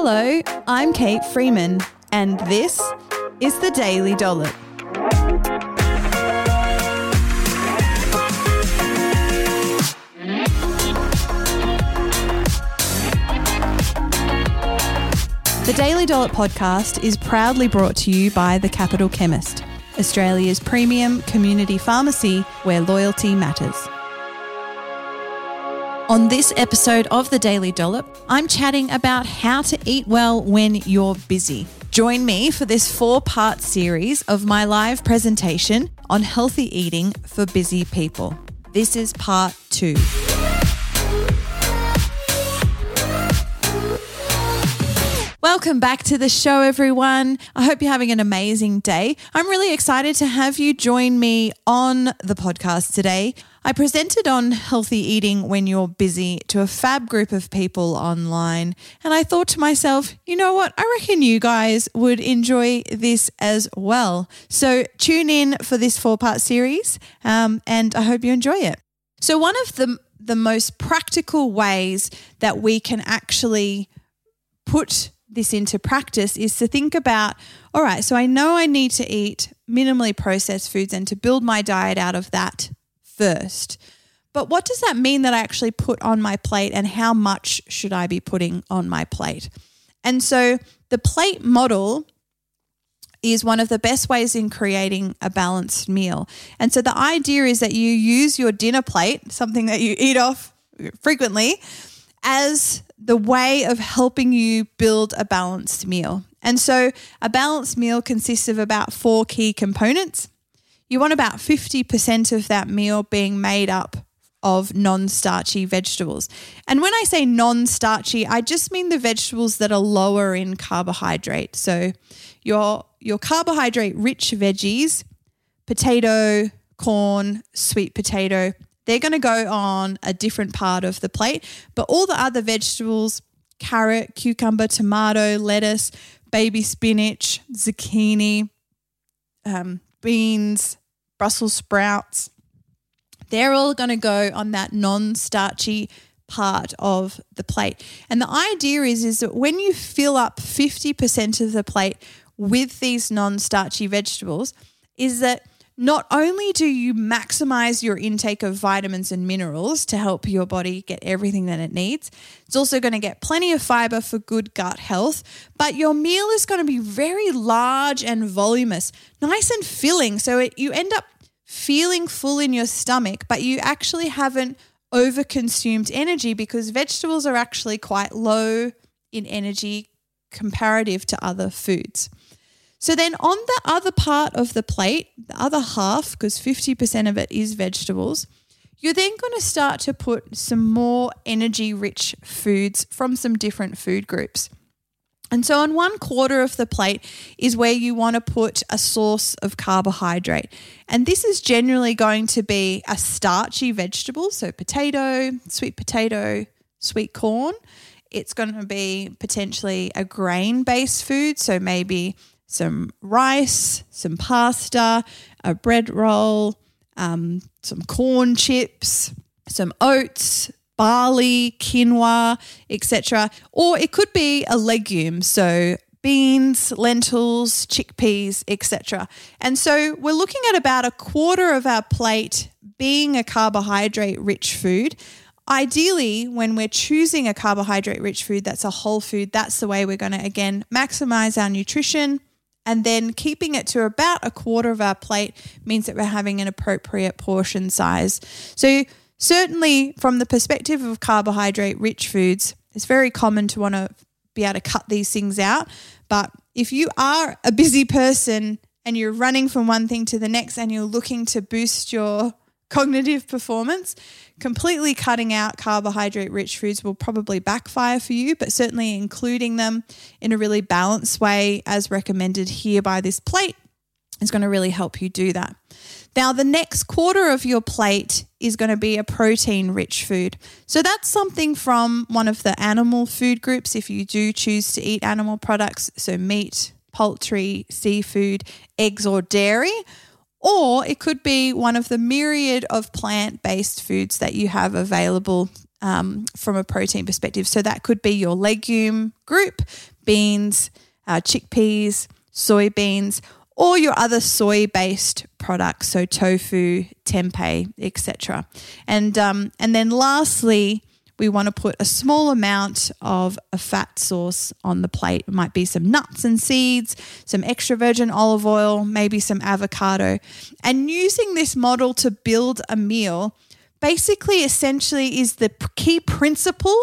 Hello, I'm Kate Freeman, and this is the Daily Dollop. The Daily Dollop podcast is proudly brought to you by The Capital Chemist, Australia's premium community pharmacy where loyalty matters. On this episode of The Daily Dollop, I'm chatting about how to eat well when you're busy. Join me for this four part series of my live presentation on healthy eating for busy people. This is part two. Welcome back to the show, everyone. I hope you're having an amazing day. I'm really excited to have you join me on the podcast today. I presented on healthy eating when you're busy to a fab group of people online, and I thought to myself, you know what? I reckon you guys would enjoy this as well. So tune in for this four part series, um, and I hope you enjoy it. So, one of the the most practical ways that we can actually put this into practice is to think about all right, so I know I need to eat minimally processed foods and to build my diet out of that first. But what does that mean that I actually put on my plate and how much should I be putting on my plate? And so the plate model is one of the best ways in creating a balanced meal. And so the idea is that you use your dinner plate, something that you eat off frequently, as the way of helping you build a balanced meal. And so a balanced meal consists of about four key components. You want about 50% of that meal being made up of non starchy vegetables. And when I say non starchy, I just mean the vegetables that are lower in carbohydrate. So your, your carbohydrate rich veggies, potato, corn, sweet potato, they're going to go on a different part of the plate. But all the other vegetables, carrot, cucumber, tomato, lettuce, baby spinach, zucchini, um, beans, Brussels sprouts, they're all going to go on that non starchy part of the plate. And the idea is, is that when you fill up 50% of the plate with these non starchy vegetables, is that not only do you maximize your intake of vitamins and minerals to help your body get everything that it needs, it's also going to get plenty of fiber for good gut health, but your meal is going to be very large and voluminous, nice and filling. So it, you end up feeling full in your stomach, but you actually haven't overconsumed energy because vegetables are actually quite low in energy comparative to other foods. So then on the other part of the plate, the other half, because 50% of it is vegetables, you're then going to start to put some more energy rich foods from some different food groups. And so, on one quarter of the plate is where you want to put a source of carbohydrate. And this is generally going to be a starchy vegetable, so potato, sweet potato, sweet corn. It's going to be potentially a grain based food, so maybe some rice, some pasta, a bread roll, um, some corn chips, some oats, barley, quinoa, etc. Or it could be a legume, so beans, lentils, chickpeas, etc. And so we're looking at about a quarter of our plate being a carbohydrate rich food. Ideally, when we're choosing a carbohydrate rich food that's a whole food, that's the way we're going to again maximize our nutrition, and then keeping it to about a quarter of our plate means that we're having an appropriate portion size. So, certainly from the perspective of carbohydrate rich foods, it's very common to want to be able to cut these things out. But if you are a busy person and you're running from one thing to the next and you're looking to boost your cognitive performance, completely cutting out carbohydrate rich foods will probably backfire for you, but certainly including them in a really balanced way, as recommended here by this plate, is going to really help you do that. Now, the next quarter of your plate is going to be a protein rich food. So, that's something from one of the animal food groups if you do choose to eat animal products, so meat, poultry, seafood, eggs, or dairy or it could be one of the myriad of plant based foods that you have available um, from a protein perspective. So that could be your legume group, beans, uh, chickpeas, soybeans, or your other soy-based products, so tofu, tempeh, etc. And um, and then lastly, we want to put a small amount of a fat source on the plate. It might be some nuts and seeds, some extra virgin olive oil, maybe some avocado. And using this model to build a meal basically essentially is the key principle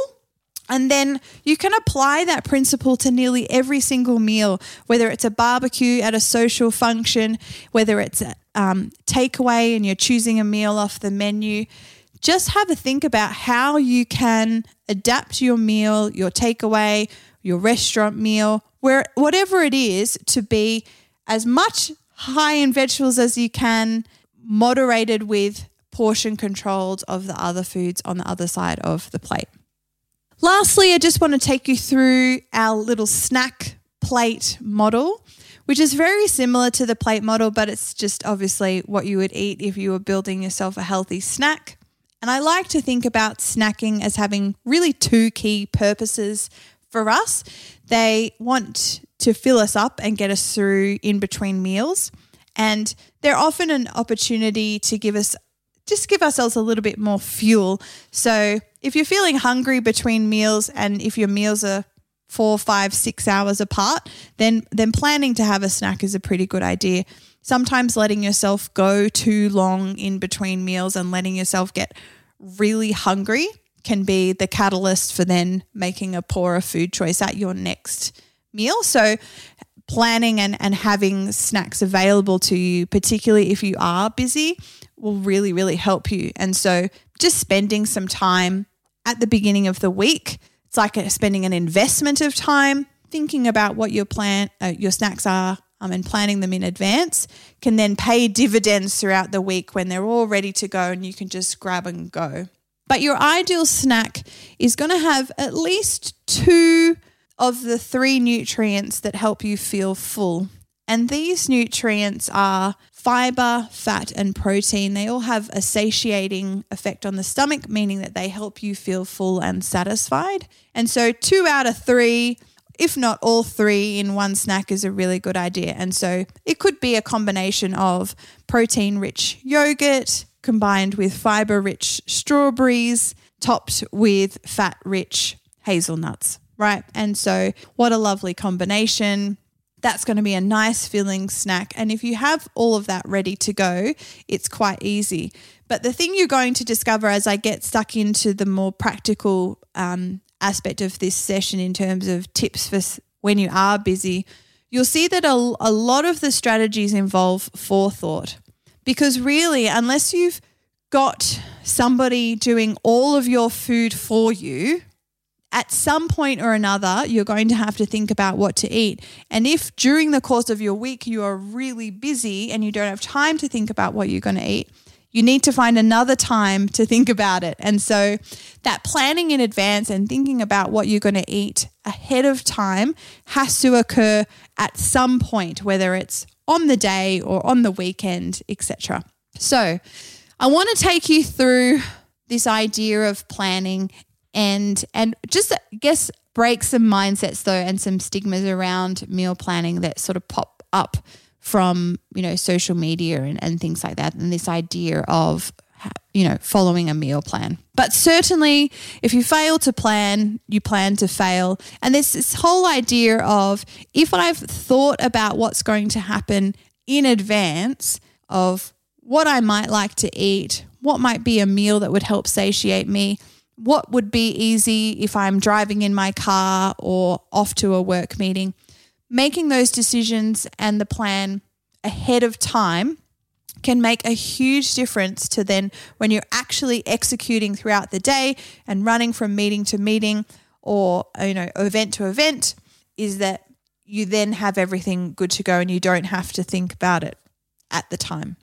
and then you can apply that principle to nearly every single meal, whether it's a barbecue at a social function, whether it's a um, takeaway and you're choosing a meal off the menu. Just have a think about how you can adapt your meal, your takeaway, your restaurant meal, where whatever it is, to be as much high in vegetables as you can, moderated with portion controlled of the other foods on the other side of the plate. Lastly, I just want to take you through our little snack plate model, which is very similar to the plate model, but it's just obviously what you would eat if you were building yourself a healthy snack. And I like to think about snacking as having really two key purposes for us. They want to fill us up and get us through in between meals. And they're often an opportunity to give us just give ourselves a little bit more fuel. So if you're feeling hungry between meals and if your meals are four, five, six hours apart, then then planning to have a snack is a pretty good idea. Sometimes letting yourself go too long in between meals and letting yourself get really hungry can be the catalyst for then making a poorer food choice at your next meal. So planning and, and having snacks available to you, particularly if you are busy, will really, really help you. And so just spending some time at the beginning of the week, it's like spending an investment of time thinking about what your plan, uh, your snacks are, um, and planning them in advance can then pay dividends throughout the week when they're all ready to go and you can just grab and go. But your ideal snack is going to have at least two of the three nutrients that help you feel full. And these nutrients are fiber, fat, and protein. They all have a satiating effect on the stomach, meaning that they help you feel full and satisfied. And so, two out of three, if not all three in one snack, is a really good idea. And so, it could be a combination of protein rich yogurt combined with fiber rich strawberries, topped with fat rich hazelnuts right? And so, what a lovely combination. That's going to be a nice filling snack. And if you have all of that ready to go, it's quite easy. But the thing you're going to discover as I get stuck into the more practical um, aspect of this session in terms of tips for when you are busy, you'll see that a, a lot of the strategies involve forethought. Because really, unless you've got somebody doing all of your food for you, at some point or another, you're going to have to think about what to eat. And if during the course of your week you are really busy and you don't have time to think about what you're going to eat, you need to find another time to think about it. And so that planning in advance and thinking about what you're going to eat ahead of time has to occur at some point, whether it's on the day or on the weekend, etc. So I want to take you through this idea of planning and and just I guess break some mindsets though and some stigmas around meal planning that sort of pop up from you know social media and, and things like that and this idea of you know following a meal plan but certainly if you fail to plan you plan to fail and there's this whole idea of if i've thought about what's going to happen in advance of what i might like to eat what might be a meal that would help satiate me what would be easy if I'm driving in my car or off to a work meeting. Making those decisions and the plan ahead of time can make a huge difference to then when you're actually executing throughout the day and running from meeting to meeting or you know event to event is that you then have everything good to go and you don't have to think about it at the time.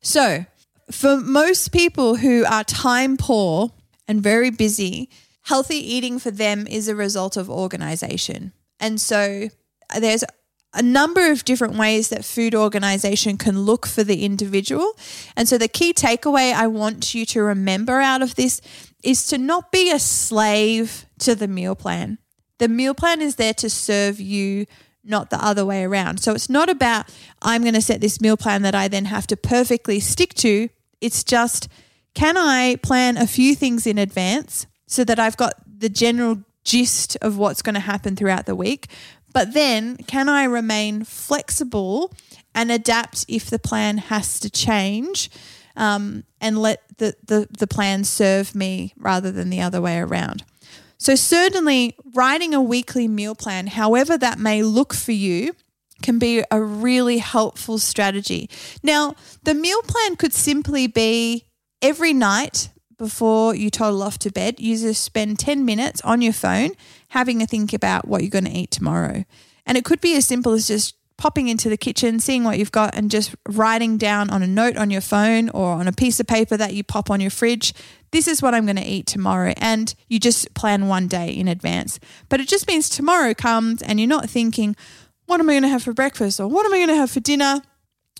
So, for most people who are time poor, and very busy, healthy eating for them is a result of organization. And so there's a number of different ways that food organization can look for the individual. And so the key takeaway I want you to remember out of this is to not be a slave to the meal plan. The meal plan is there to serve you, not the other way around. So it's not about, I'm going to set this meal plan that I then have to perfectly stick to. It's just, can I plan a few things in advance so that I've got the general gist of what's going to happen throughout the week? But then, can I remain flexible and adapt if the plan has to change um, and let the, the, the plan serve me rather than the other way around? So, certainly, writing a weekly meal plan, however that may look for you, can be a really helpful strategy. Now, the meal plan could simply be every night before you toddle off to bed, you just spend 10 minutes on your phone having a think about what you're going to eat tomorrow. And it could be as simple as just popping into the kitchen, seeing what you've got, and just writing down on a note on your phone or on a piece of paper that you pop on your fridge. This is what I'm going to eat tomorrow. And you just plan one day in advance. But it just means tomorrow comes and you're not thinking, what am I going to have for breakfast or what am I going to have for dinner?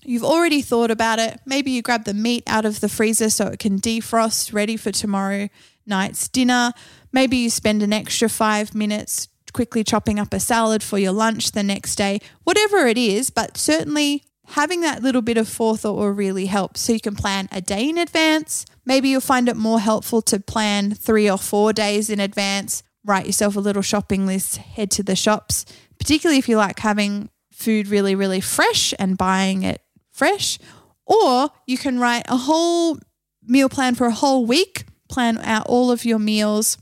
You've already thought about it. Maybe you grab the meat out of the freezer so it can defrost ready for tomorrow night's dinner. Maybe you spend an extra five minutes quickly chopping up a salad for your lunch the next day, whatever it is, but certainly having that little bit of forethought will really help. So you can plan a day in advance. Maybe you'll find it more helpful to plan three or four days in advance. Write yourself a little shopping list, head to the shops, particularly if you like having food really, really fresh and buying it fresh. Or you can write a whole meal plan for a whole week, plan out all of your meals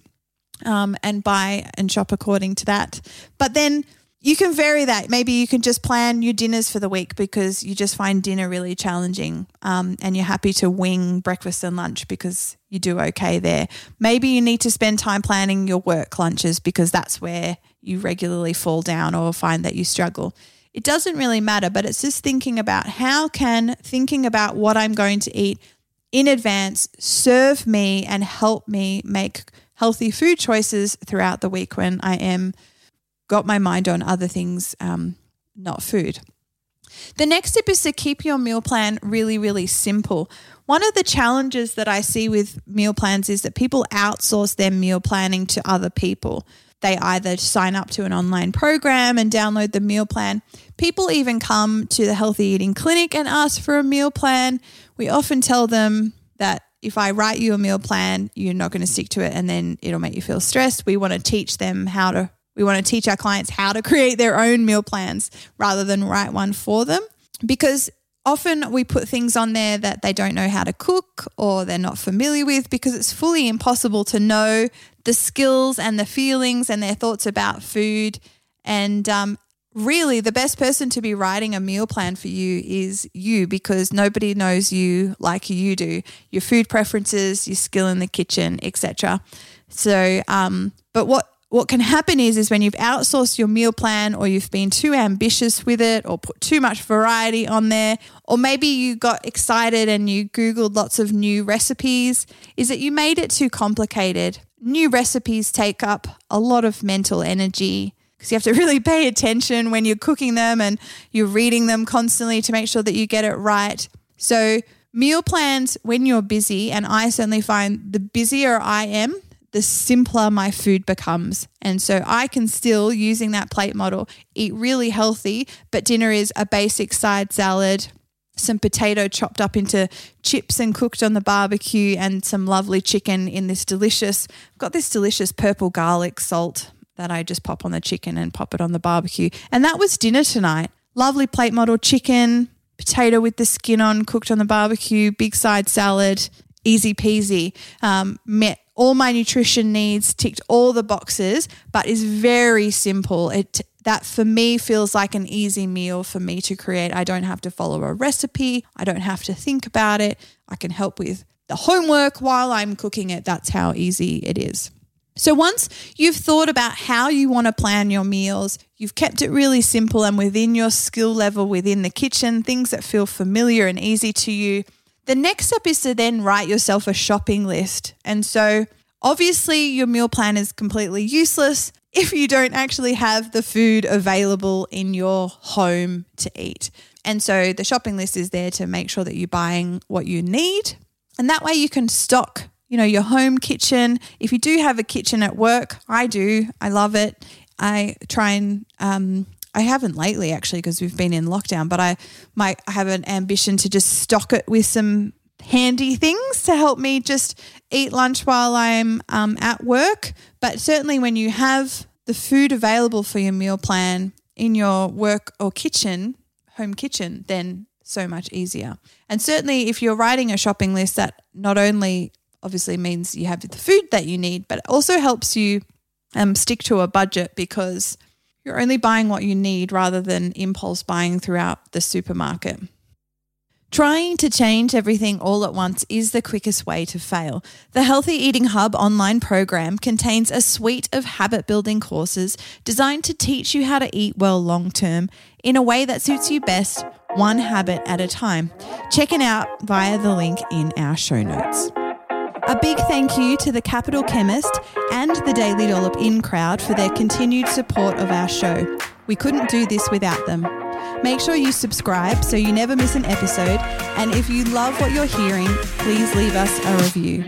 um, and buy and shop according to that. But then you can vary that. Maybe you can just plan your dinners for the week because you just find dinner really challenging um, and you're happy to wing breakfast and lunch because you do okay there. Maybe you need to spend time planning your work lunches because that's where you regularly fall down or find that you struggle. It doesn't really matter, but it's just thinking about how can thinking about what I'm going to eat in advance serve me and help me make healthy food choices throughout the week when I am got my mind on other things, um, not food. The next tip is to keep your meal plan really, really simple. One of the challenges that I see with meal plans is that people outsource their meal planning to other people. They either sign up to an online program and download the meal plan. People even come to the Healthy Eating Clinic and ask for a meal plan. We often tell them that if I write you a meal plan, you're not going to stick to it and then it'll make you feel stressed. We want to teach them how to, we want to teach our clients how to create their own meal plans rather than write one for them because often we put things on there that they don't know how to cook or they're not familiar with because it's fully impossible to know the skills and the feelings and their thoughts about food. And um, really the best person to be writing a meal plan for you is you because nobody knows you like you do. Your food preferences your skill in the kitchen etc so um, but what what can happen is is when you've outsourced your meal plan or you've been too ambitious with it or put too much variety on there or maybe you got excited and you googled lots of new recipes is that you made it too complicated new recipes take up a lot of mental energy because you have to really pay attention when you're cooking them and you're reading them constantly to make sure that you get it right. So, meal plans when you're busy, and I certainly find the busier I am, the simpler my food becomes. And so I can still, using that plate model, eat really healthy, but dinner is a basic side salad, some potato chopped up into chips and cooked on the barbecue, and some lovely chicken in this delicious, I've got this delicious purple garlic salt that I just pop on the chicken and pop it on the barbecue. And that was dinner tonight. Lovely plate model chicken, potato with the skin on, cooked on the barbecue, big side salad, easy peasy. Um, met all my nutrition needs, ticked all the boxes, but is very simple. It that for me feels like an easy meal for me to create. I don't have to follow a recipe. I don't have to think about it. I can help with the homework while I'm cooking it. That's how easy it is. So once you've thought about how you want to plan your meals, you've kept it really simple and within your skill level within the kitchen, things that feel familiar and easy to you. The next step is to then write yourself a shopping list. And so obviously your meal plan is completely useless if you don't actually have the food available in your home to eat. And so the shopping list is there to make sure that you're buying what you need. And that way you can stock you know, your home kitchen. If you do have a kitchen at work, I do. I love it. I try and um, I haven't lately actually because we've been in lockdown, but I might have an ambition to just stock it with some handy things to help me just eat lunch while I'm um, at work. But certainly, when you have the food available for your meal plan in your work or kitchen, home kitchen, then so much easier. And certainly, if you're writing a shopping list, that not only obviously means you have the food that you need, but it also helps you um, stick to a budget because you're only buying what you need rather than impulse buying throughout the supermarket. Trying to change everything all at once is the quickest way to fail. The Healthy Eating Hub online program contains a suite of habit building courses designed to teach you how to eat well long term in a way that suits you best, one habit at a time. Check it out via the link in our show notes. A big thank you to the Capital Chemist and the Daily Dollop In crowd for their continued support of our show. We couldn't do this without them. Make sure you subscribe so you never miss an episode. And if you love what you're hearing, please leave us a review.